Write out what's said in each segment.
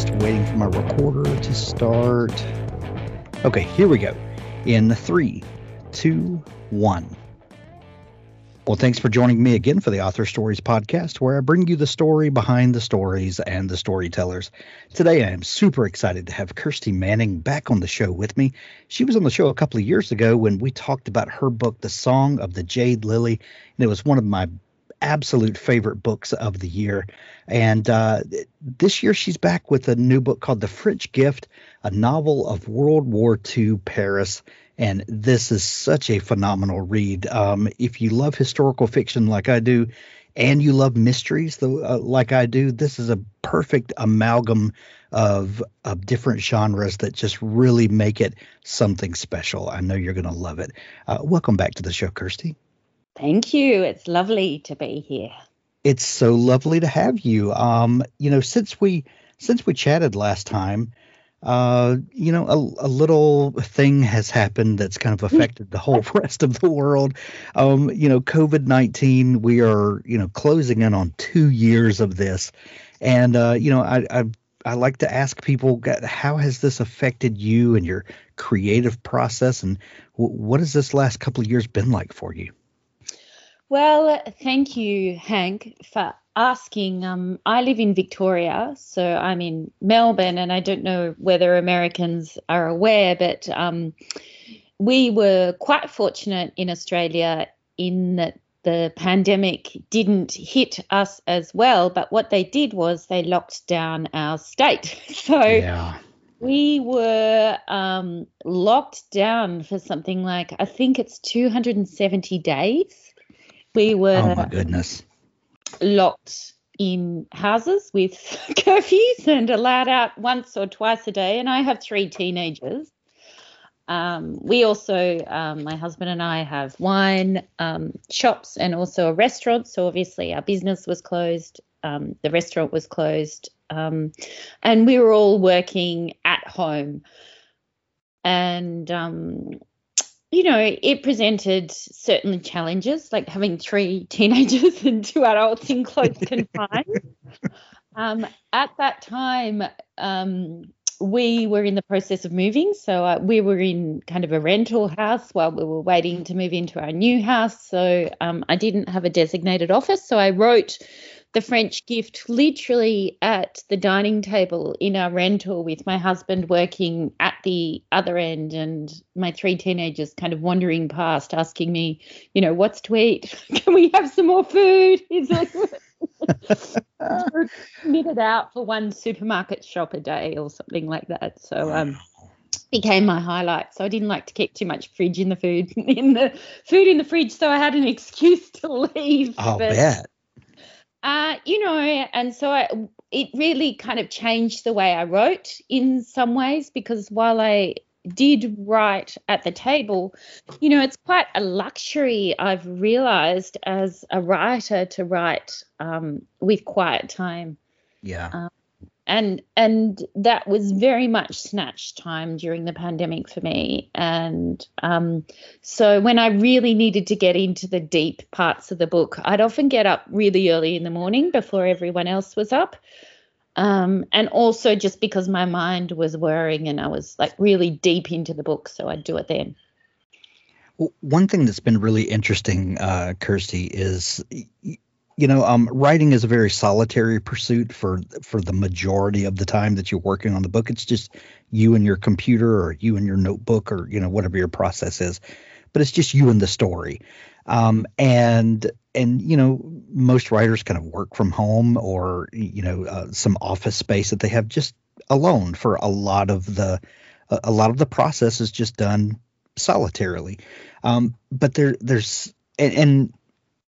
just waiting for my recorder to start. Okay, here we go. In the three, two, one. Well, thanks for joining me again for the Author Stories podcast, where I bring you the story behind the stories and the storytellers. Today, I am super excited to have Kirsty Manning back on the show with me. She was on the show a couple of years ago when we talked about her book, The Song of the Jade Lily, and it was one of my absolute favorite books of the year. And uh, this year, she's back with a new book called The French Gift, a novel of World War II Paris. And this is such a phenomenal read. Um, if you love historical fiction like I do, and you love mysteries the, uh, like I do, this is a perfect amalgam of of different genres that just really make it something special. I know you're going to love it. Uh, welcome back to the show, Kirsty. Thank you. It's lovely to be here. It's so lovely to have you. Um, you know, since we since we chatted last time, uh, you know, a, a little thing has happened that's kind of affected the whole rest of the world. Um, you know, COVID nineteen. We are, you know, closing in on two years of this, and uh, you know, I, I I like to ask people, how has this affected you and your creative process, and w- what has this last couple of years been like for you? Well, thank you, Hank, for asking. Um, I live in Victoria, so I'm in Melbourne, and I don't know whether Americans are aware, but um, we were quite fortunate in Australia in that the pandemic didn't hit us as well. But what they did was they locked down our state. So Yeah. we were um, locked down for something like, I think it's 270 days. We were Oh my goodness. locked in houses with curfews and allowed out once or twice a day. And I have three teenagers. Um, we also, um, my husband and I, have wine um, shops and also a restaurant. So obviously, our business was closed, um, the restaurant was closed, um, and we were all working at home. And um, you know, it presented certain challenges, like having three teenagers and two adults in close confines. Um, at that time, um, we were in the process of moving. So uh, we were in kind of a rental house while we were waiting to move into our new house. So um, I didn't have a designated office. So I wrote the French gift literally at the dining table in our rental with my husband working at the other end and my three teenagers kind of wandering past asking me, you know, what's to eat? Can we have some more food? Is it knitted out for one supermarket shop a day or something like that. So um became my highlight. So I didn't like to keep too much fridge in the food in the food in the fridge. So I had an excuse to leave. But- bet. Uh, you know, and so I, it really kind of changed the way I wrote in some ways because while I did write at the table, you know, it's quite a luxury I've realized as a writer to write um, with quiet time. Yeah. And and that was very much snatched time during the pandemic for me. And um, so when I really needed to get into the deep parts of the book, I'd often get up really early in the morning before everyone else was up. Um, and also just because my mind was whirring and I was like really deep into the book, so I'd do it then. One thing that's been really interesting, uh, Kirsty, is you know, um, writing is a very solitary pursuit for for the majority of the time that you're working on the book. It's just you and your computer, or you and your notebook, or you know whatever your process is. But it's just you and the story. Um, and and you know most writers kind of work from home or you know uh, some office space that they have just alone for a lot of the a, lot of the process is just done solitarily. Um, but there there's and, and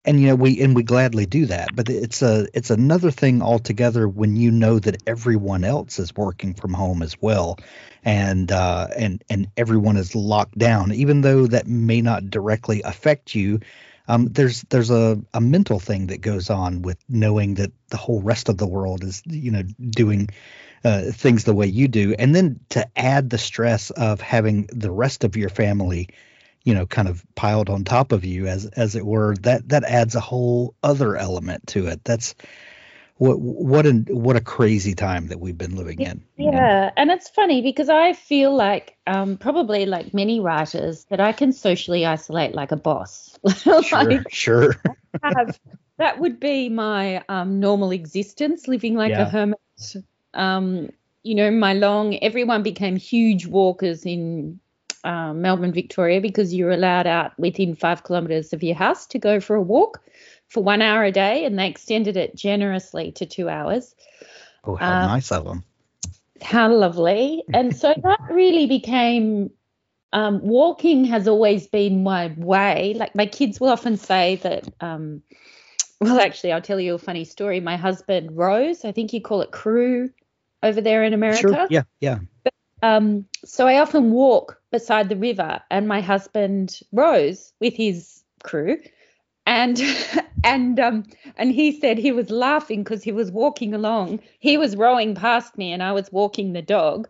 and you know we and we gladly do that. But it's a it's another thing altogether when you know that everyone else is working from home as well. And uh and and everyone is locked down. Even though that may not directly affect you um there's there's a a mental thing that goes on with knowing that the whole rest of the world is you know doing uh, things the way you do. And then to add the stress of having the rest of your family you know kind of piled on top of you as as it were that that adds a whole other element to it that's what what a what a crazy time that we've been living in you know? Yeah, and it's funny because I feel like um, probably like many writers that I can socially isolate like a boss. sure Like, sure have, that would be my um, normal existence, living like Yeah. a hermit. Um, you know, my long, everyone became huge walkers in uh, Melbourne, Victoria, because you're allowed out within five kilometres of your house to go for a walk for one hour a day, and they extended it generously to two hours. oh how um, nice of them How lovely. And so that really became um, walking has always been my way. Like my kids will often say that, um, well, actually, I'll tell you a funny story. My husband, rows, I think you call it crew over there in America. sure yeah yeah Um, so I often walk beside the river, and my husband rows with his crew, and and um and he said he was laughing because he was walking along. He was rowing past me, and I was walking the dog,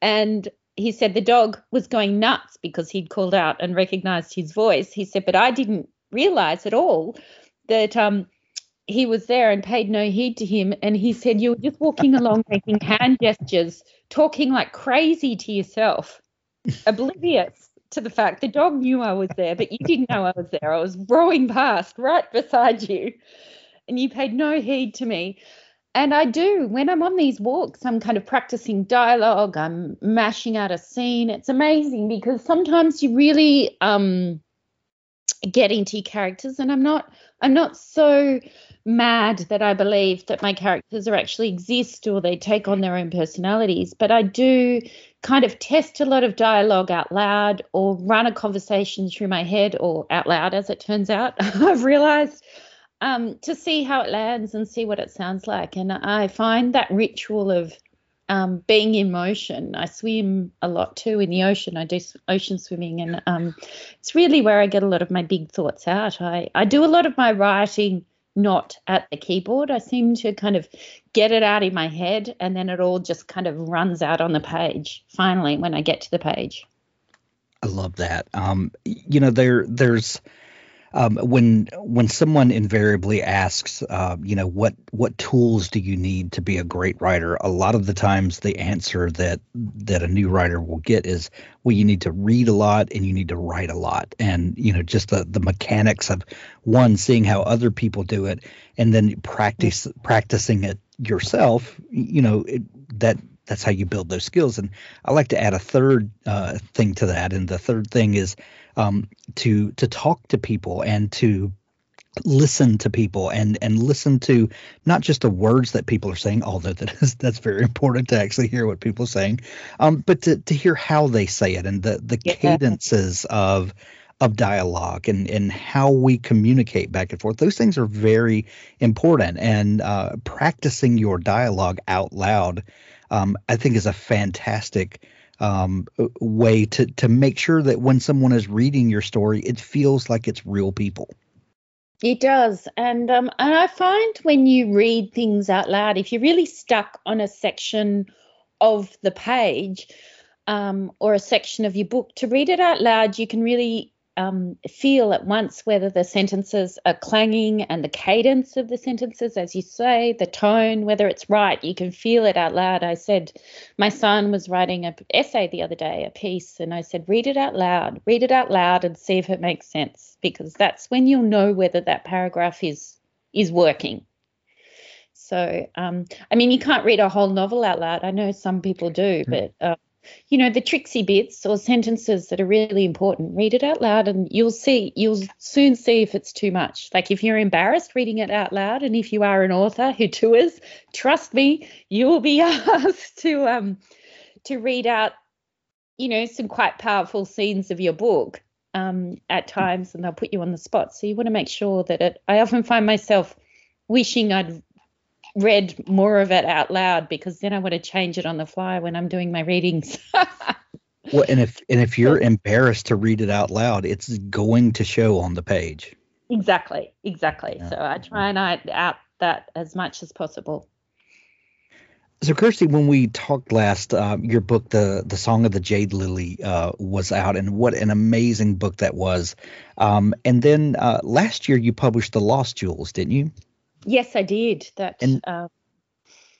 and he said the dog was going nuts because he'd called out and recognized his voice. He said, but I didn't realize at all that um he was there and paid no heed to him. And he said, You were just walking along making hand gestures, talking like crazy to yourself, oblivious to the fact the dog knew I was there, but you didn't know I was there. I was rowing past right beside you, and you paid no heed to me. And I do, when I'm on these walks, I'm kind of practicing dialogue, I'm mashing out a scene. It's amazing because sometimes you really um, get into your characters, and I'm not. I'm not so mad that I believe that my characters are actually exist or they take on their own personalities, but I do kind of test a lot of dialogue out loud or run a conversation through my head or out loud, as it turns out. I've realized um, to see how it lands and see what it sounds like. And I find that ritual of um, being in motion. I swim a lot too in the ocean. I do ocean swimming, and um, it's really where I get a lot of my big thoughts out. I, I do a lot of my writing not at the keyboard. I seem to kind of get it out in my head, and then it all just kind of runs out on the page. Finally, when I get to the page. I love that. Um, you know, there there's um, when when someone invariably asks, uh, you know, what what tools do you need to be a great writer? A lot of the times, the answer that that a new writer will get is, well, you need to read a lot and you need to write a lot, and you know, just the the mechanics of one seeing how other people do it, and then practice practicing it yourself. You know, it, that that's how you build those skills. And I like to add a third uh, thing to that, and the third thing is um, to to talk to people and to listen to people and and listen to not just the words that people are saying although that is that's very important to actually hear what people are saying um but to to hear how they say it and the the Yeah. cadences of of dialogue and and how we communicate back and forth those things are very important and uh practicing your dialogue out loud um i think is a fantastic um, way to to make sure that when someone is reading your story, it feels like it's real people. It does, and um, and I find when you read things out loud, if you're really stuck on a section of the page um, or a section of your book, to read it out loud, you can really um, feel at once whether the sentences are clanging and the cadence of the sentences, as you say, the tone, whether it's right. You can feel it out loud. I said, my son was writing an essay the other day, a piece, and I said, read it out loud, read it out loud, and see if it makes sense, because that's when you'll know whether that paragraph is is working. So, um, I mean, you can't read a whole novel out loud. I know some people do, but uh, you know, the tricksy bits or sentences that are really important, read it out loud, and you'll see. You'll soon see if it's too much. Like if you're embarrassed reading it out loud, and if you are an author who tours, trust me, you will be asked to um to read out, you know, some quite powerful scenes of your book um, at times, and they'll put you on the spot. So you want to make sure that it. I often find myself wishing I'd read more of it out loud because then I want to change it on the fly when I'm doing my readings. Well, and if and if you're embarrassed to read it out loud, it's going to show on the page. exactly, exactly. Yeah. So I try and I out that as much as possible. So, Kirsty, when we talked last, um, your book, the the Song of the Jade Lily, uh, was out, and what an amazing book that was. Um, and then uh, last year, you published the Lost Jewels, didn't you? Yes, I did. That And- uh,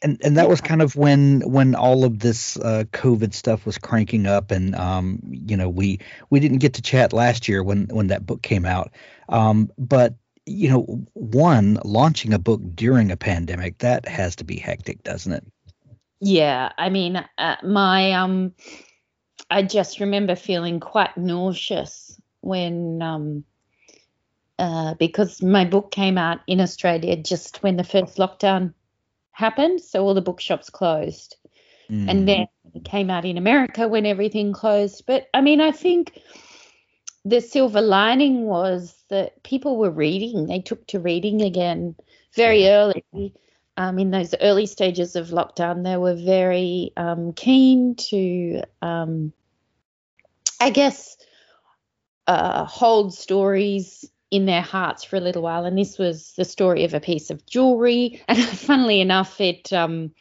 And and that was kind of when when all of this uh, COVID stuff was cranking up, and um, you know, we we didn't get to chat last year when when that book came out. Um, but you know, one launching a book during a pandemic that has to be hectic, doesn't it? Yeah, I mean, uh, my um, I just remember feeling quite nauseous when um, uh, because my book came out in Australia just when the first lockdown happened, so all the bookshops closed, Mm. and then it came out in America when everything closed. But I mean, I think the silver lining was that people were reading; they took to reading again very early um, in those early stages of lockdown, they were very um, keen to, um, I guess, uh, hold stories in their hearts for a little while. And this was the story of a piece of jewelry. And funnily enough, it, um,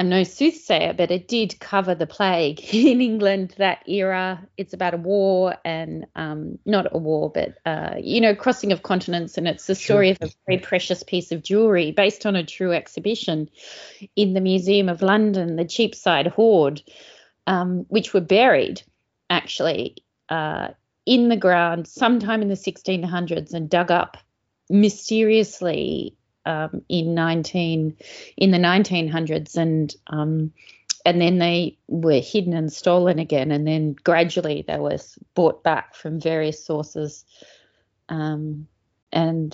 I'm no soothsayer, but it did cover the plague in England that era. It's about a war and um, not a war, but uh, you know, crossing of continents, and it's the story of a very precious piece of jewelry based on a true exhibition in the Museum of London, the Cheapside Hoard, um, which were buried actually uh, in the ground sometime in the 1600s and dug up mysteriously um, in 19 in the 1900s and um, and then they were hidden and stolen again and then gradually they were bought back from various sources. Um, and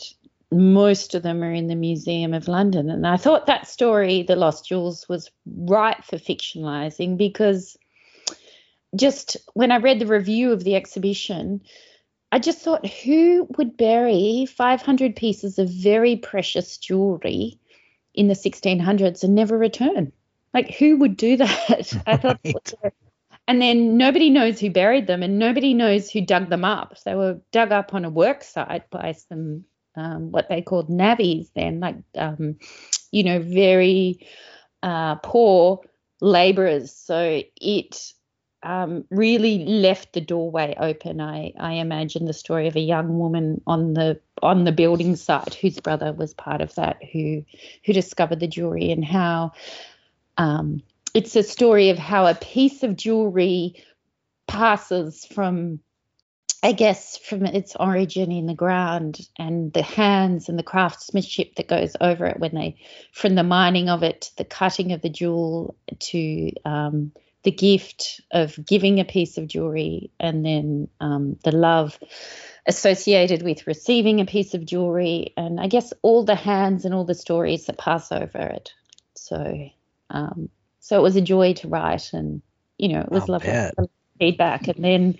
most of them are in the museum of london. And i thought that story the lost jewels was right for fictionalizing because just when i read the review of the exhibition I just thought, who would bury 500 pieces of very precious jewelry in the 1600s and never return? Like, who would do that? I thought, and then nobody knows who buried them, and nobody knows who dug them up. They were dug up on a work site by some um, what they called navvies, then, like, um, you know, very uh, poor laborers. So it um, really left the doorway open. I, I imagine the story of a young woman on the on the building site whose brother was part of that, who who discovered the jewelry and how um, it's a story of how a piece of jewelry passes from I guess from its origin in the ground and the hands and the craftsmanship that goes over it when they, from the mining of it, to the cutting of the jewel, to um, the gift of giving a piece of jewelry, and then um, the love associated with receiving a piece of jewelry, and I guess all the hands and all the stories that pass over it. So, um, so it was a joy to write, and you know, it was I'll lovely bet. feedback, and then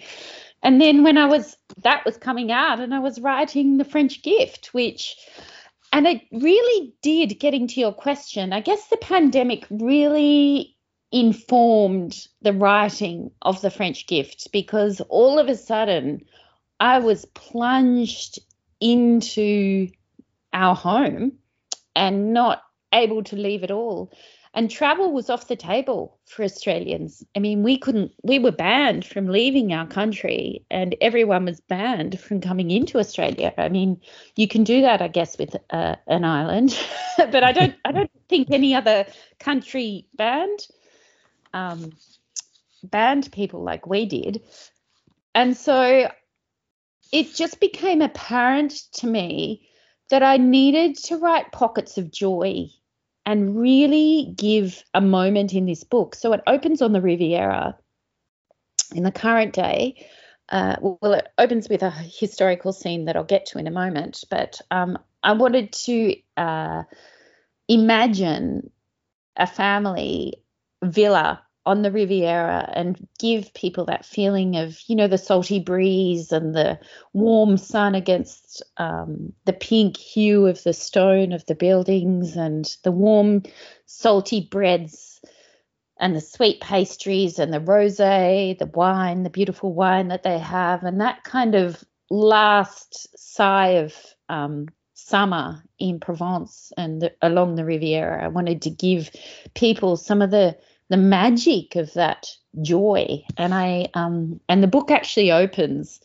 and then when I was that was coming out and I was writing the French gift, which and it really did getting to your question. I guess the pandemic really informed the writing of the French gift because all of a sudden I was plunged into our home and not able to leave at all and travel was off the table for Australians. I mean, we couldn't, we were banned from leaving our country, and everyone was banned from coming into Australia. I mean, you can do that, I guess, with uh, an island, but I don't, I don't think any other country banned, um, banned people like we did, and so it just became apparent to me that I needed to write pockets of joy and really give a moment in this book. So it opens on the Riviera in the current day. Uh, well, it opens with a historical scene that I'll get to in a moment, but um, I wanted to uh, imagine a family villa on the Riviera and give people that feeling of, you know, the salty breeze and the warm sun against um, the pink hue of the stone of the buildings and the warm, salty breads and the sweet pastries and the rosé, the wine, the beautiful wine that they have, and that kind of last sigh of um, summer in Provence and the, along the Riviera. I wanted to give people some of the the magic of that joy, and I um, and the book actually opens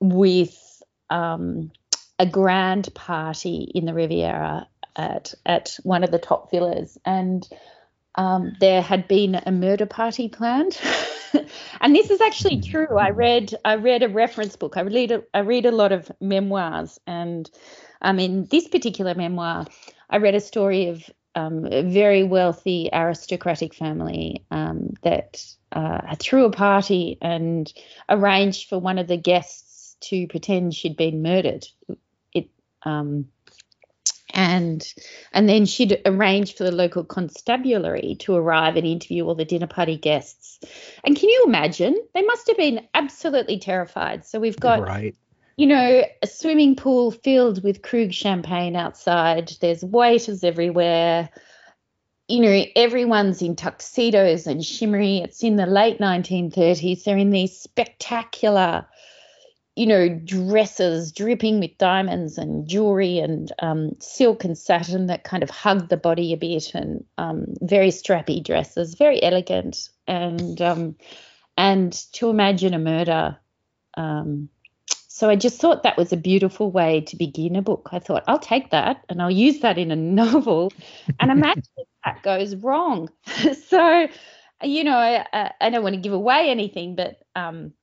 with um, a grand party in the Riviera at at one of the top villas, and um, there had been a murder party planned. and this is actually true. I read I read a reference book. I read a, I read a lot of memoirs, and um, in this particular memoir, I read a story of um, very wealthy aristocratic family um, that uh, threw a party and arranged for one of the guests to pretend she'd been murdered. It um, and and then she'd arrange for the local constabulary to arrive and interview all the dinner party guests. And can you imagine? They must have been absolutely terrified. So we've got right. You know, a swimming pool filled with Krug champagne outside. There's waiters everywhere. You know, everyone's in tuxedos and shimmery. It's in the late 1930s. They're in these spectacular you know, dresses dripping with diamonds and jewelry and um, silk and satin that kind of hug the body a bit, and um, very strappy dresses, very elegant, and um, and to imagine a murder. So I just thought that was a beautiful way to begin a book. I thought I'll take that and I'll use that in a novel, and imagine if that goes wrong. so, you know, I, I, don't want to give away anything, but um,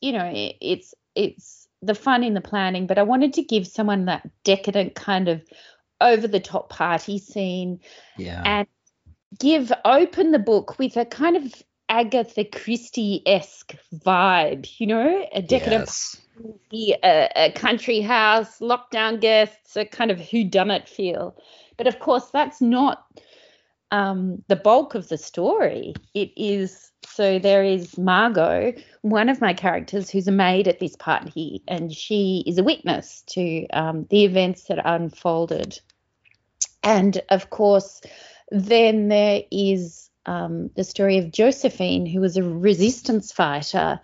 you know, it, it's it's the fun in the planning, but I wanted to give someone that decadent kind of over the top party scene. Yeah. And give open the book with a kind of Agatha Christie esque vibe, you know, a decadent Yes. A, a country house, lockdown guests, a kind of whodunit feel. But of course, that's not um, the bulk of the story. It is so there is Margot, one of my characters, who's a maid at this party, and she is a witness to um, the events that unfolded. And of course, then there is um, the story of Josephine, who was a resistance fighter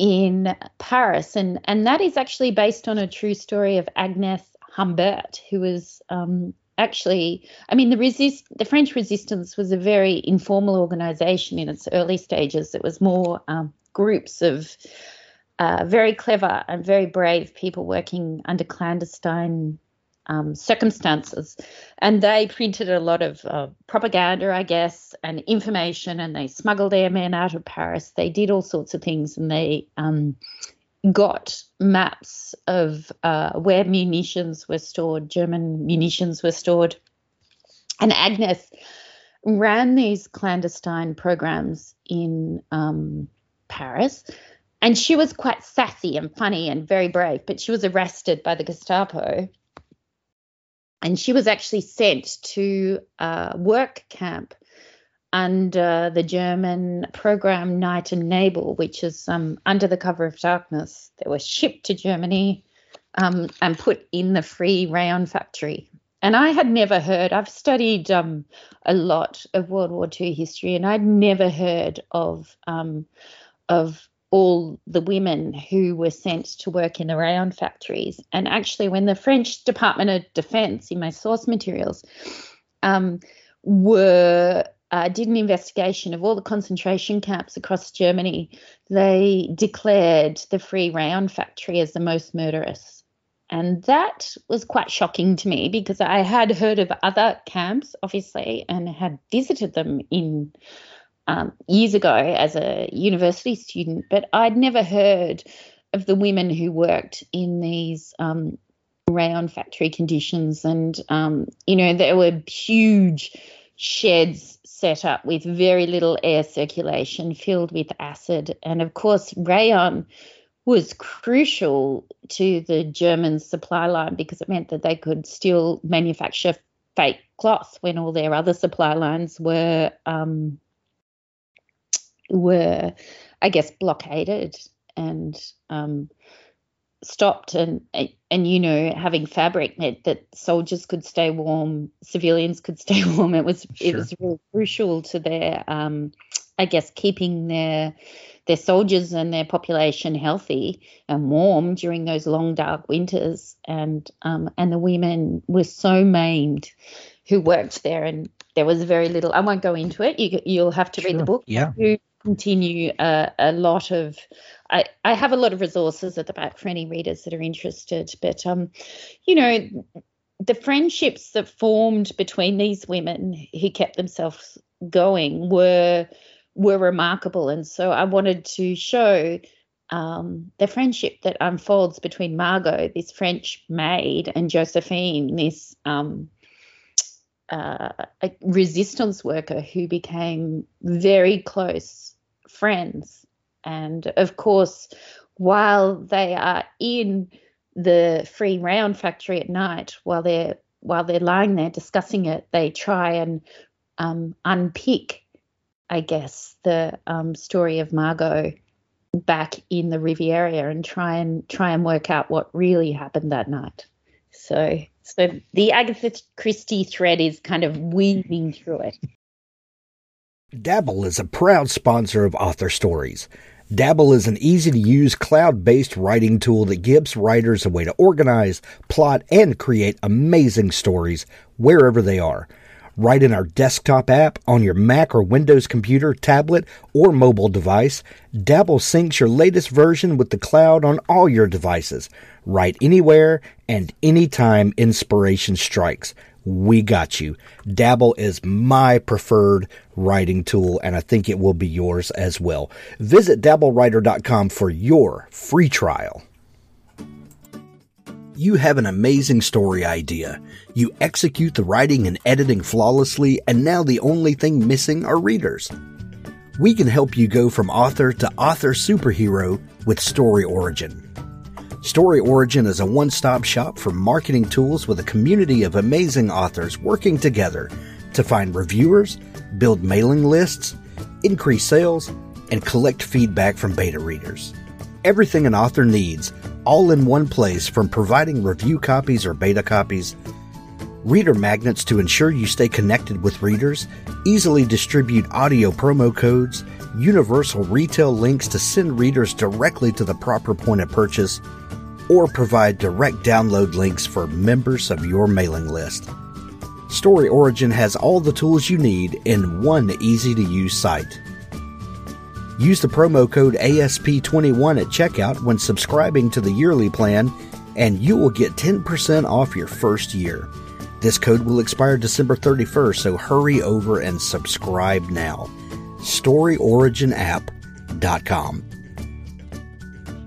in Paris, and and that is actually based on a true story of Agnes Humbert, who was um, actually, I mean, the resist the French resistance was a very informal organization in its early stages. It was more um, groups of uh, very clever and very brave people working under clandestine um, circumstances. And they printed a lot of uh, propaganda, I guess, and information, and they smuggled their men out of Paris. They did all sorts of things, and they um, got maps of uh, where munitions were stored, German munitions were stored. And Agnes ran these clandestine programs in um, Paris. And she was quite sassy and funny and very brave, but she was arrested by the Gestapo. And she was actually sent to a work camp under the German program Night and Nebel, which is um, under the cover of darkness. They were shipped to Germany um, and put in the Phrix rayon factory. And I had never heard, I've studied um, a lot of World War II history, and I'd never heard of, um, of all the women who were sent to work in the rayon factories. And actually, when the French Department of Defense, in my source materials, um, were uh, did an investigation of all the concentration camps across Germany, they declared the Phrix Rayon factory as the most murderous. And that was quite shocking to me because I had heard of other camps, obviously, and had visited them in um, years ago as a university student, but I'd never heard of the women who worked in these um, rayon factory conditions. And, um, you know, there were huge sheds set up with very little air circulation filled with acid. And of course, rayon was crucial to the German supply line because it meant that they could still manufacture fake cloth when all their other supply lines were um, were, I guess, blockaded and um, stopped. And and you know having fabric meant that soldiers could stay warm civilians could stay warm it was Sure. it was really crucial to their um i guess keeping their their soldiers and their population healthy and warm during those long dark winters. And um and the women were so maimed who worked there and there was very little. I won't go into it. You you'll have to read the book. Yeah. Continue a, a lot of I, I have a lot of resources at the back for any readers that are interested but um you know the friendships that formed between these women who kept themselves going were were remarkable. And so I wanted to show um, the friendship that unfolds between Margot, this French maid, and Josephine, this um, uh, a resistance worker who became very close friends. And of course, while they are in the Phrix rayon factory at night, while they're while they're lying there discussing it, they try and um, unpick, I guess, the um, story of Margot back in the Riviera and try and try and work out what really happened that night. So so the Agatha Christie thread is kind of weaving through it. Dabble is a proud sponsor of Author Stories. Dabble is an easy to use cloud based writing tool that gives writers a way to organize, plot, and create amazing stories wherever they are. Write in our desktop app on your Mac or Windows computer, tablet, or mobile device. Dabble syncs your latest version with the cloud on all your devices. Write anywhere and anytime inspiration strikes. We got you. Dabble is my preferred writing tool, and I think it will be yours as well. Visit dabblewriter.com for your free trial. You have an amazing story idea. You execute the writing and editing flawlessly, and now the only thing missing are readers. We can help you go from author to author superhero with Story Origin. Story Origin is a one stop shop for marketing tools with a community of amazing authors working together to find reviewers, build mailing lists, increase sales, and collect feedback from beta readers. Everything an author needs, all in one place from providing review copies or beta copies, reader magnets to ensure you stay connected with readers, easily distribute audio promo codes, universal retail links to send readers directly to the proper point of purchase, or provide direct download links for members of your mailing list. Story Origin has all the tools you need in one easy to use site. Use the promo code ASP21 at checkout when subscribing to the yearly plan, and you will get 10% off your first year. This code will expire December 31st, so hurry over and subscribe now. StoryOriginApp.com.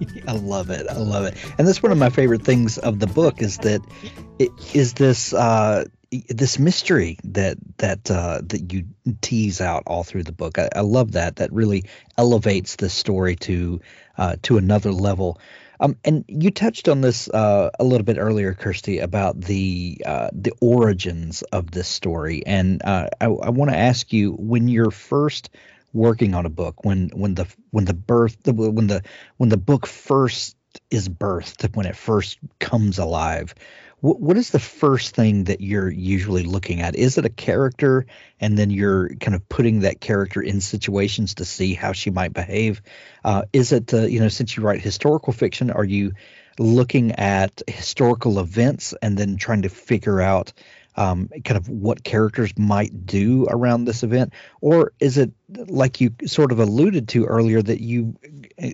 I love it. I love it. And that's one of my favorite things of the book is that it is this uh, this mystery that that uh, that you tease out all through the book. I, I love that. That really elevates the story to uh, to another level. Um, and you touched on this uh, a little bit earlier, Kirsty, about the uh, the origins of this story. And uh, I, I want to ask you when you're first working on a book, when when the when the birth when the when the book first is birthed, when it first comes alive, what what is the first thing that you're usually looking at? Is it a character, and then you're kind of putting that character in situations to see how she might behave? Uh, is it uh, you know since you write historical fiction, are you looking at historical events and then trying to figure out um, kind of what characters might do around this event, or is it like you sort of alluded to earlier that you,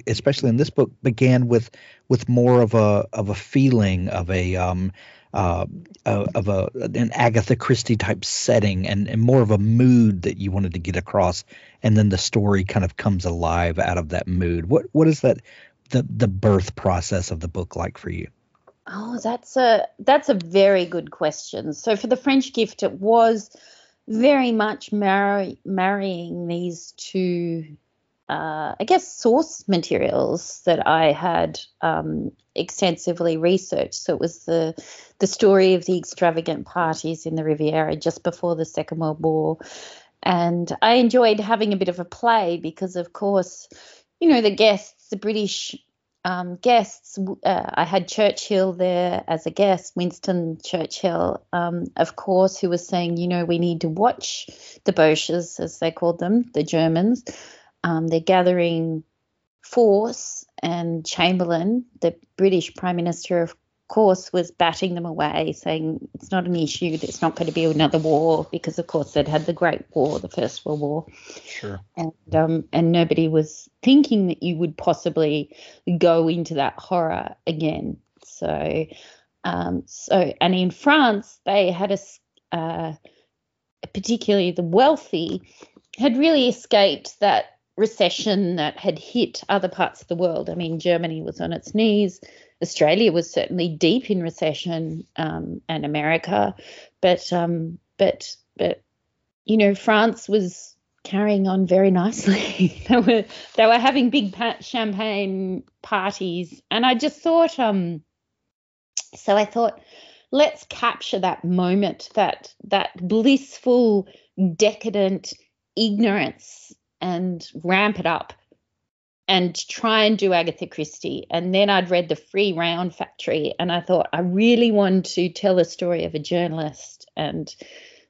especially in this book, began with with more of a of a feeling of a um, uh, of a an Agatha Christie type setting and, and more of a mood that you wanted to get across, and then the story kind of comes alive out of that mood. What what is that the the birth process of the book like for you? Oh, that's a that's a very good question. So for the French gift, it was very much marry, marrying these two, uh, I guess, source materials that I had um, extensively researched. So it was the the story of the extravagant parties in the Riviera just before the Second World War, and I enjoyed having a bit of a play because, of course, you know, the guests, the British um, guests, uh, I had Churchill there as a guest, Winston Churchill, um, of course, who was saying, you know, we need to watch the Boches, as they called them, the Germans. Um, they're gathering force, and Chamberlain, the British Prime Minister, of course, was batting them away, saying it's not an issue, there's not going to be another war, because of course they'd had the Great War, the First World War, Sure. and um, and nobody was thinking that you would possibly go into that horror again. So, um, so and in France they had a, uh, particularly the wealthy, had really escaped that recession that had hit other parts of the world. I mean, Germany was on its knees. Australia was certainly deep in recession, um, and America, but um, but but you know, France was carrying on very nicely. they were they were having big champagne parties, and I just thought, um, so I thought, let's capture that moment, that that blissful, decadent ignorance, and ramp it up. And try and do Agatha Christie. And then I'd read The Phrix Rayon Factory, and I thought I really want to tell the story of a journalist and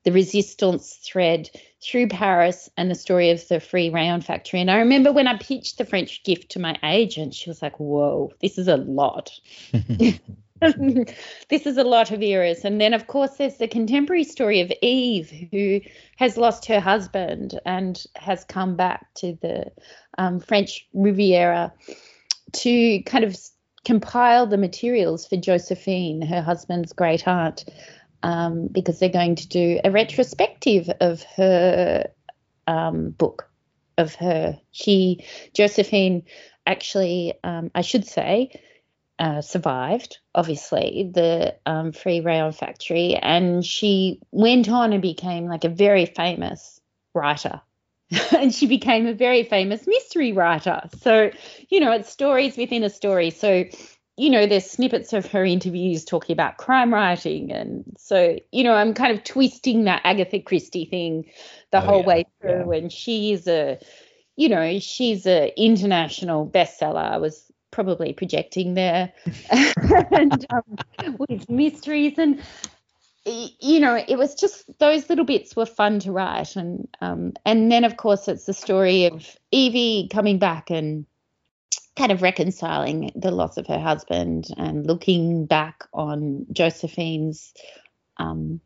the resistance thread through Paris and the story of the Phrix Rayon Factory. And I remember when I pitched the French gift to my agent, she was like, Whoa, this is a lot. this is a lot of eras. And then, of course, there's the contemporary story of Eve, who has lost her husband and has come back to the um, French Riviera to kind of compile the materials for Josephine, her husband's great aunt, um, because they're going to do a retrospective of her um, book, of her. She, Josephine, actually, um, I should say, uh, survived, obviously, the um, Phrix Rayon Factory, and she went on and became like a very famous writer. and she became a very famous mystery writer. So, you know, it's stories within a story. So, you know, there's snippets of her interviews talking about crime writing. And so, you know, I'm kind of twisting that Agatha Christie thing the Oh, whole yeah, way through. And she is a, you know, she's a international bestseller. I was probably projecting there. And um, with mysteries and you know it was just those little bits were fun to write. And um, and then of course it's the story of Evie coming back and kind of reconciling the loss of her husband and looking back on Josephine's um,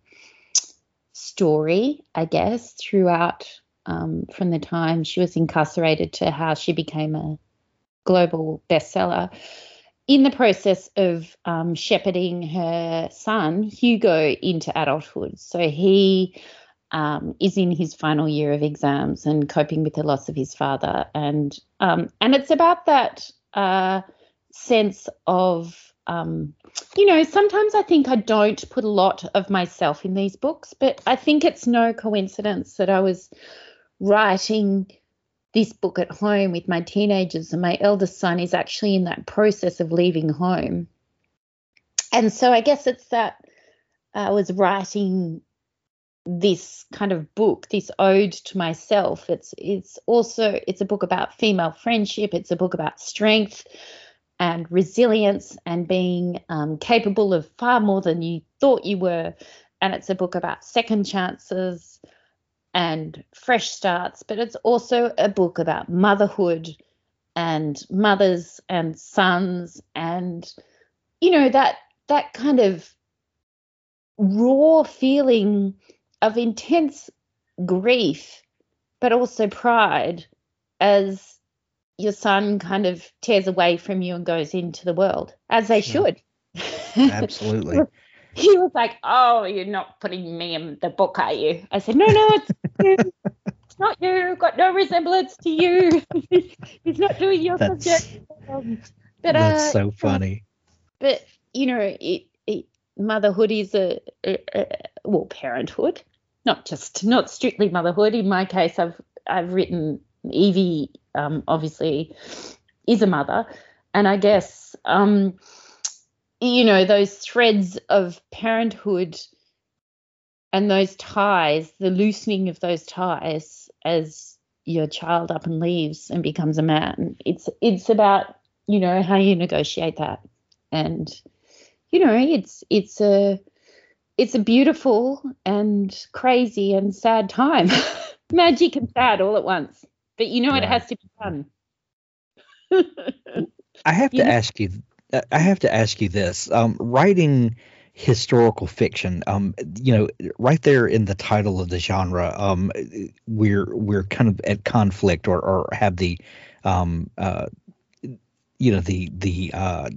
story I guess throughout um, from the time she was incarcerated to how she became a global bestseller in the process of um, shepherding her son Hugo into adulthood. So he um, is in his final year of exams and coping with the loss of his father, and um, and it's about that uh, sense of um, you know sometimes I think I don't put a lot of myself in these books, but I think it's no coincidence that I was writing this book at home with my teenagers, and my eldest son is actually in that process of leaving home. And so I guess it's that I was writing this kind of book, this ode to myself. It's it's also it's a book about female friendship. It's a book about strength and resilience and being um, capable of far more than you thought you were. And it's a book about second chances and fresh starts, but it's also a book about motherhood and mothers and sons and you know that that kind of raw feeling of intense grief but also pride as your son kind of tears away from you and goes into the world as they should Absolutely. He was like, "Oh, you're not putting me in the book, are you?" I said, "No, no, it's you. It's not you. Got no resemblance to you. He's not doing your That's subject." Um, but that's uh, so funny. but you know, it, it, motherhood is a, a, a well, parenthood, not just not strictly motherhood. In my case, I've I've written Evie, um, obviously, is a mother, and I guess um, you know those threads of parenthood and those ties, the loosening of those ties as your child up and leaves and becomes a man. It's it's about you know how you negotiate that, and you know it's it's a it's a beautiful and crazy and sad time, magic and sad all at once. But you know it has to be done. I have to You know- ask you. I have to ask you this. Um, writing historical fiction, um, you know, right there in the title of the genre, um, we're we're kind of at conflict or or have the, um, uh, you know, the the uh,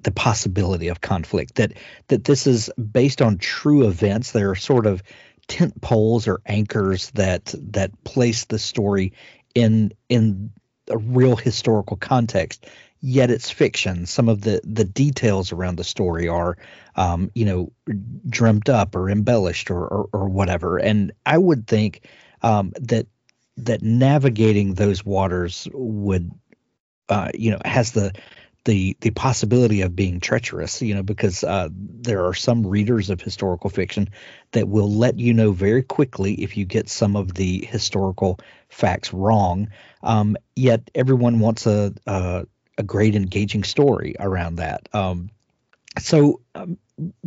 the possibility of conflict that that this is based on true events. There are sort of tent poles or anchors that that place the story in in a real historical context yet it's fiction. Some of the the details around the story are um, you know dreamt up or embellished or or, or whatever. And i would think um, that that navigating those waters would uh, you know has the the the possibility of being treacherous you know because uh, there are some readers of historical fiction that will let you know very quickly if you get some of the historical facts wrong. Um, yet everyone wants a, a a great engaging story around that. Um, so um,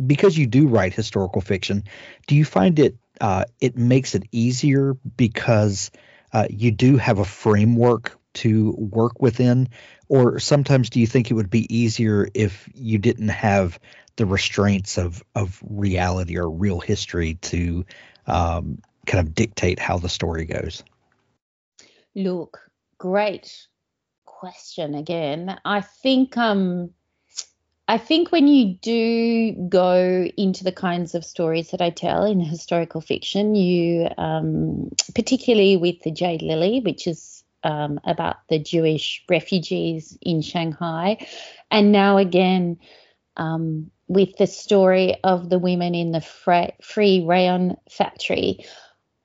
because you do write historical fiction do you find it uh, it makes it easier because uh, you do have a framework to work within? Or sometimes do you think it would be easier if you didn't have the restraints of of reality or real history to um, kind of dictate how the story goes? Look, great question again. I think um I think when you do go into the kinds of stories that I tell in historical fiction, you um, particularly with the Jade Lily, which is um, about the Jewish refugees in Shanghai, and now again um, with the story of the women in the Phrix rayon factory.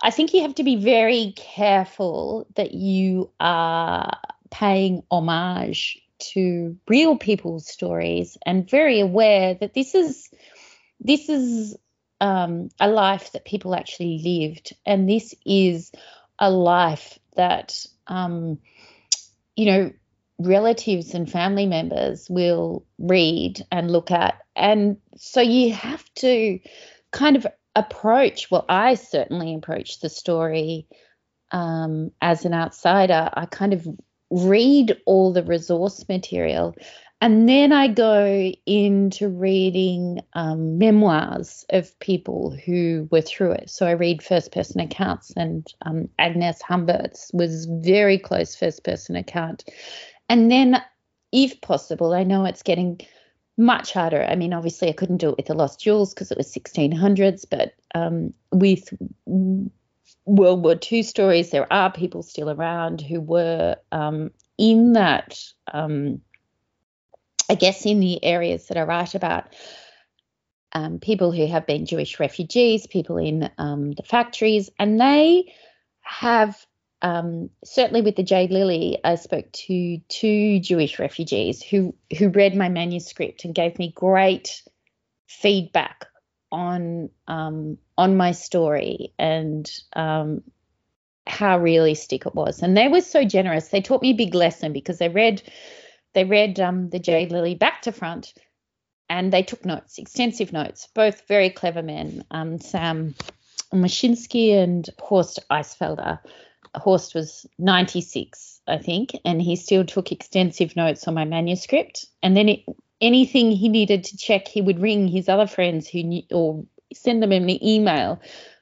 I think you have to be very careful that you are paying homage to real people's stories and very aware that this is this is um, a life that people actually lived. And this is a life that um, you know relatives and family members will read and look at. And so you have to kind of approach well i certainly approach the story um, as an outsider. I kind of read all the resource material and then I go into reading um, memoirs of people who were through it. So I read first person accounts, and um, Agnes Humbert's was very close first person account. And then, if possible, I know it's getting much harder. I mean, obviously, I couldn't do it with the Lost Jewels because it was 1600s, but um, with World War II stories, there are people still around who were um, in that, um, I guess, in the areas that I write about. Um, people who have been Jewish refugees, people in um, the factories, and they have um, certainly with the Jade Lily, I spoke to two Jewish refugees who who read my manuscript and gave me great feedback on um, on my story and um, how realistic it was. And they were so generous. They taught me a big lesson because they read they read um, the Jade Lily back to front, and they took notes, extensive notes. Both very clever men, um, Sam Mashinsky and Horst Eisfelder. Horst was 96, I think, and he still took extensive notes on my manuscript. And then it, anything he needed to check, he would ring his other friends who knew, or send them an email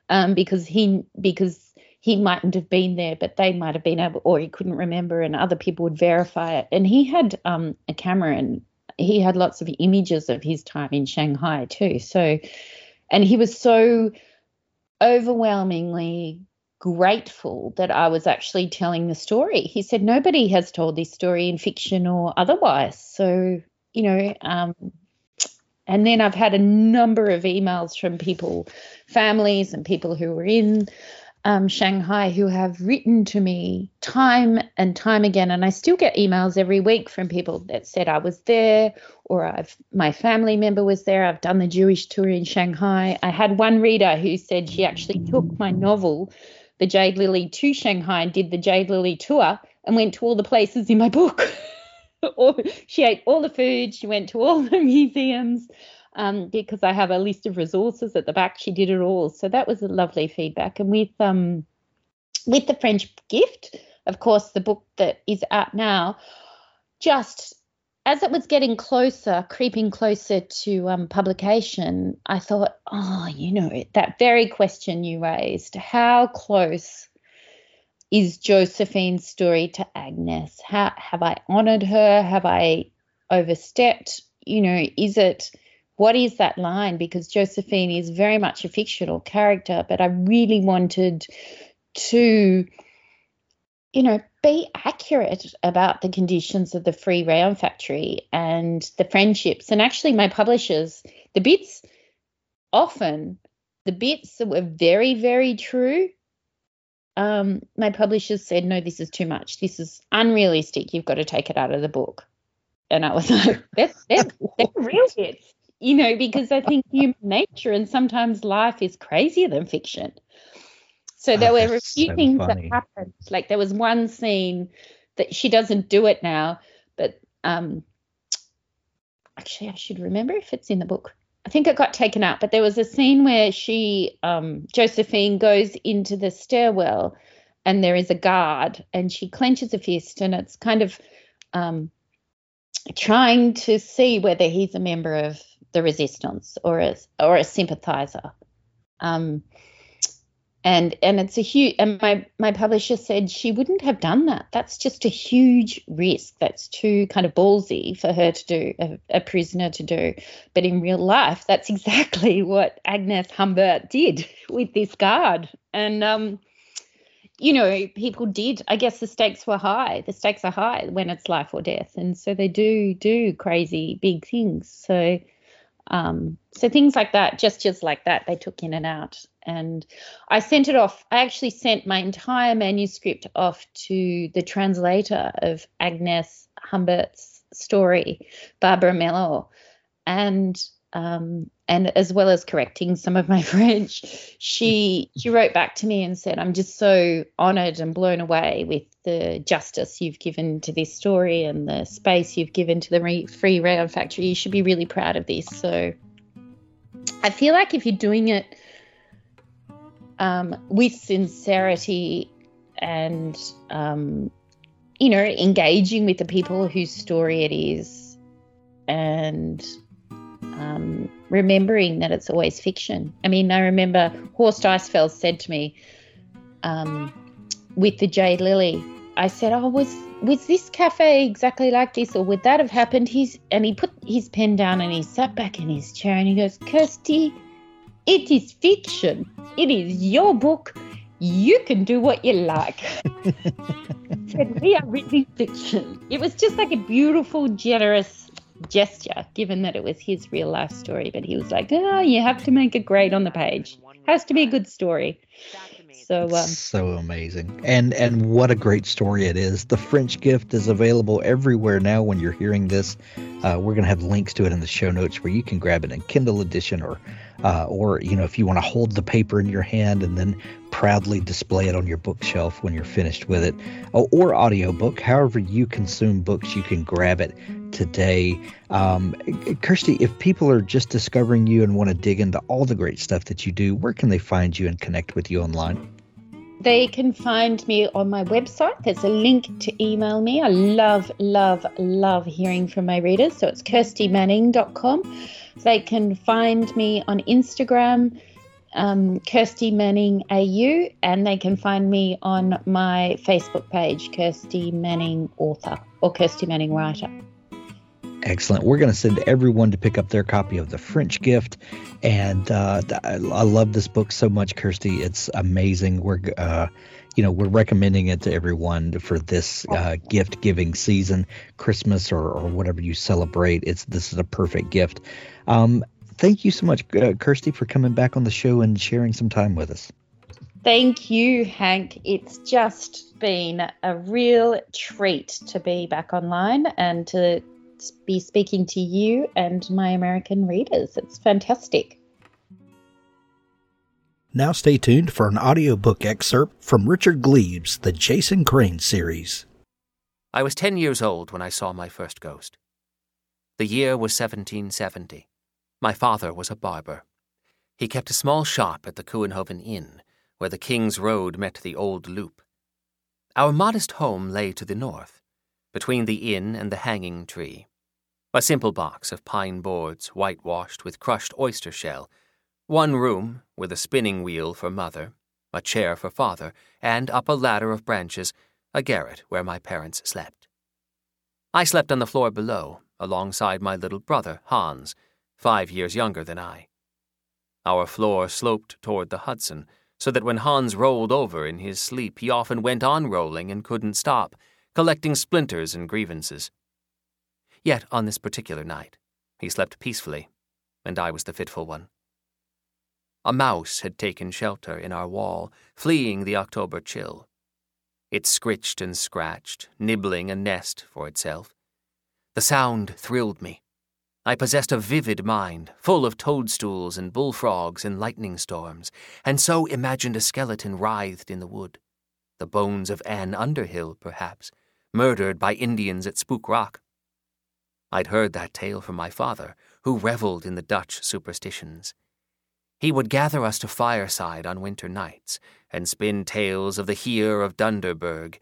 um, because he because he mightn't have been there, but they might have been able, or he couldn't remember, and other people would verify it. And he had um, a camera, and he had lots of images of his time in Shanghai too. So, and he was so overwhelmingly grateful that I was actually telling the story. He said nobody has told this story in fiction or otherwise. So, you know, um, and then I've had a number of emails from people, families, and people who were in um, Shanghai who have written to me time and time again, and I still get emails every week from people that said I was there or I've my family member was there. I've done the Jewish tour in Shanghai. I had one reader who said she actually took my novel, The Jade Lily, to Shanghai and did the Jade Lily tour and went to all the places in my book. or she ate all the food. She went to all the museums um, because I have a list of resources at the back. She did it all, so that was a lovely feedback. And with um, with the French gift, of course, the book that is out now, just as it was getting closer, creeping closer to um, publication, I thought, oh, you know, that very question you raised, how close is Josephine's story to Agnes? How have I honoured her? Have I overstepped? You know, is it what is that line? Because Josephine is very much a fictional character, but I really wanted to, you know, be accurate about the conditions of the Phrix rayon factory and the friendships. And actually, my publishers, the bits often, the bits that were very, very true. Um, my publishers said, no, this is too much. This is unrealistic. You've got to take it out of the book. And I was like, that's, that's, that's real you know, because I think human nature and sometimes life is crazier than fiction. So there oh, were a few so things funny. that happened. Like there was one scene that she doesn't do it now, but um, actually I should remember if it's in the book. I think it got taken out, but there was a scene where she, um, Josephine, goes into the stairwell and there is a guard and she clenches a fist and it's kind of um, trying to see whether he's a member of the resistance or a or a sympathizer. Um, and and it's a huge and my my publisher said she wouldn't have done that. That's just a huge risk. That's too kind of ballsy for her to do a, a prisoner to do. But in real life that's exactly what agnes humbert did with this guard. And um you know people did i guess the stakes were high. The stakes are high when it's life or death. And so they do do crazy big things. So um, so things like that, gestures like that, they took in and out. And I sent it off. I actually sent my entire manuscript off to the translator of Agnes Humbert's story, Barbara Mellor. And um, and as well as correcting some of my French, she she wrote back to me and said, "I'm just so honoured and blown away with the justice you've given to this story and the space you've given to the re- Phrix Rayon Factory. You should be really proud of this." So I feel like if you're doing it um, with sincerity and um, you know engaging with the people whose story it is and um, remembering that it's always fiction. I mean, I remember Horst Eisfeld said to me um, with the Jade Lily, I said, "Oh, was was this cafe exactly like this, or would that have happened?" He's and he put his pen down and he sat back in his chair and he goes, "Kirsty, it is fiction. It is your book. You can do what you like." said, "We are reading fiction." It was just like a beautiful, generous gesture, given that it was his real life story. But he was like, oh, you have to make it great on the page. Has to be a good story. So um, so amazing, and and what a great story it is. The French Gift is available everywhere now. When you're hearing this, uh, we're gonna have links to it in the show notes where you can grab it in Kindle edition or uh, or you know if you want to hold the paper in your hand and then proudly display it on your bookshelf when you're finished with it, or, or audiobook. However you consume books, you can grab it today. Um, Kirsty, if people are just discovering you and want to dig into all the great stuff that you do, where can they find you and connect with you online? They can find me on my website. There's a link to email me. I love, love, love hearing from my readers. So it's kirstymanning.com. They can find me on Instagram, um, Kirsty Manning AU, and they can find me on my Facebook page, Kirsty Manning Author or Kirsty Manning Writer. Excellent. We're going to send everyone to pick up their copy of The French Gift. And uh, I love this book so much, Kirsty. It's amazing. We're, uh, you know, we're recommending it to everyone for this uh, gift giving season, Christmas or, or whatever you celebrate. It's this is a perfect gift. Um, thank you so much, uh, Kirsty, for coming back on the show and sharing some time with us. Thank you, Hank. It's just been a real treat to be back online and to be speaking to you and my American readers. It's fantastic. Now stay tuned for an audiobook excerpt from Richard Gleaves' The Jason Crane series. I was 10 years old when I saw my first ghost. The year was 1770. My father was a barber. He kept a small shop at the Couenhoven Inn, where the King's Road met the Old Loop. Our modest home lay to the north, between the inn and the hanging tree. A simple box of pine boards whitewashed with crushed oyster shell, one room with a spinning wheel for mother, a chair for father, and up a ladder of branches, a garret where my parents slept. I slept on the floor below, alongside my little brother, Hans, five years younger than I. Our floor sloped toward the Hudson, so that when Hans rolled over in his sleep, he often went on rolling and couldn't stop, collecting splinters and grievances. Yet on this particular night, he slept peacefully, and I was the fitful one. A mouse had taken shelter in our wall, fleeing the October chill. It scritched and scratched, nibbling a nest for itself. The sound thrilled me. I possessed a vivid mind, full of toadstools and bullfrogs and lightning storms, and so imagined a skeleton writhed in the wood. The bones of Anne Underhill, perhaps, murdered by Indians at Spook Rock. I'd heard that tale from my father, who reveled in the Dutch superstitions. He would gather us to fireside on winter nights and spin tales of the Heer of Dunderberg,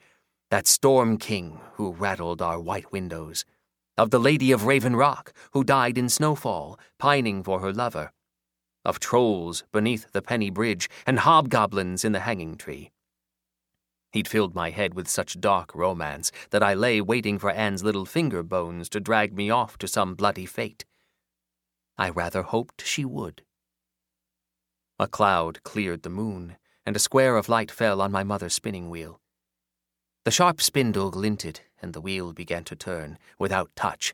that storm king who rattled our white windows, of the Lady of Raven Rock who died in snowfall, pining for her lover, of trolls beneath the penny bridge and hobgoblins in the hanging tree. He'd filled my head with such dark romance that I lay waiting for Anne's little finger bones to drag me off to some bloody fate. I rather hoped she would. A cloud cleared the moon, and a square of light fell on my mother's spinning wheel. The sharp spindle glinted, and the wheel began to turn, without touch.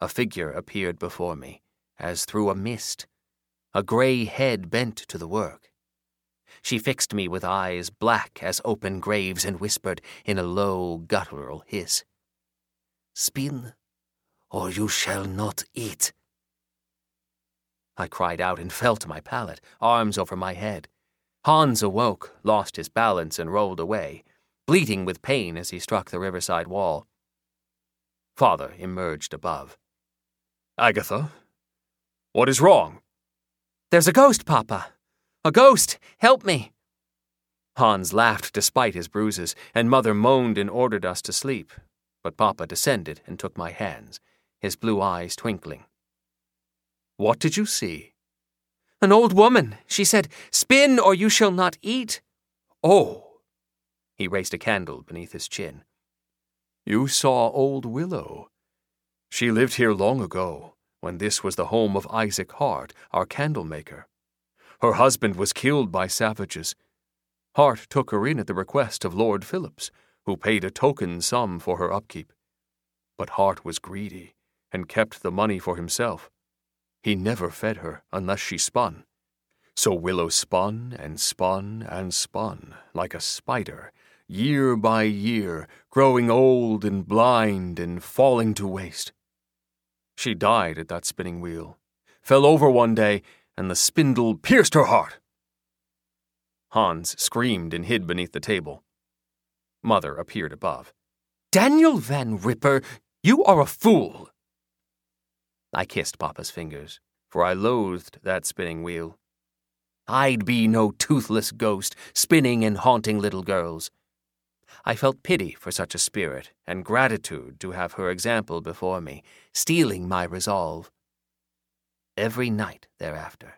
A figure appeared before me, as through a mist. A grey head bent to the work. She fixed me with eyes black as open graves and whispered in a low, guttural hiss Spin, or you shall not eat. I cried out and fell to my pallet, arms over my head. Hans awoke, lost his balance, and rolled away, bleating with pain as he struck the riverside wall. Father emerged above. Agatha, what is wrong? There's a ghost, Papa. A ghost! Help me! Hans laughed despite his bruises, and Mother moaned and ordered us to sleep. But Papa descended and took my hands, his blue eyes twinkling. What did you see? An old woman. She said, Spin or you shall not eat. Oh! He raised a candle beneath his chin. You saw old Willow. She lived here long ago, when this was the home of Isaac Hart, our candle maker. Her husband was killed by savages. Hart took her in at the request of Lord Phillips, who paid a token sum for her upkeep. But Hart was greedy and kept the money for himself. He never fed her unless she spun. So Willow spun and spun and spun, like a spider, year by year, growing old and blind and falling to waste. She died at that spinning wheel, fell over one day, and the spindle pierced her heart. Hans screamed and hid beneath the table. Mother appeared above. Daniel Van Ripper, you are a fool. I kissed Papa's fingers, for I loathed that spinning wheel. I'd be no toothless ghost spinning and haunting little girls. I felt pity for such a spirit and gratitude to have her example before me, stealing my resolve. Every night thereafter,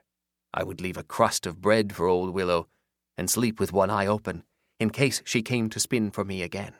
I would leave a crust of bread for old Willow and sleep with one eye open in case she came to spin for me again.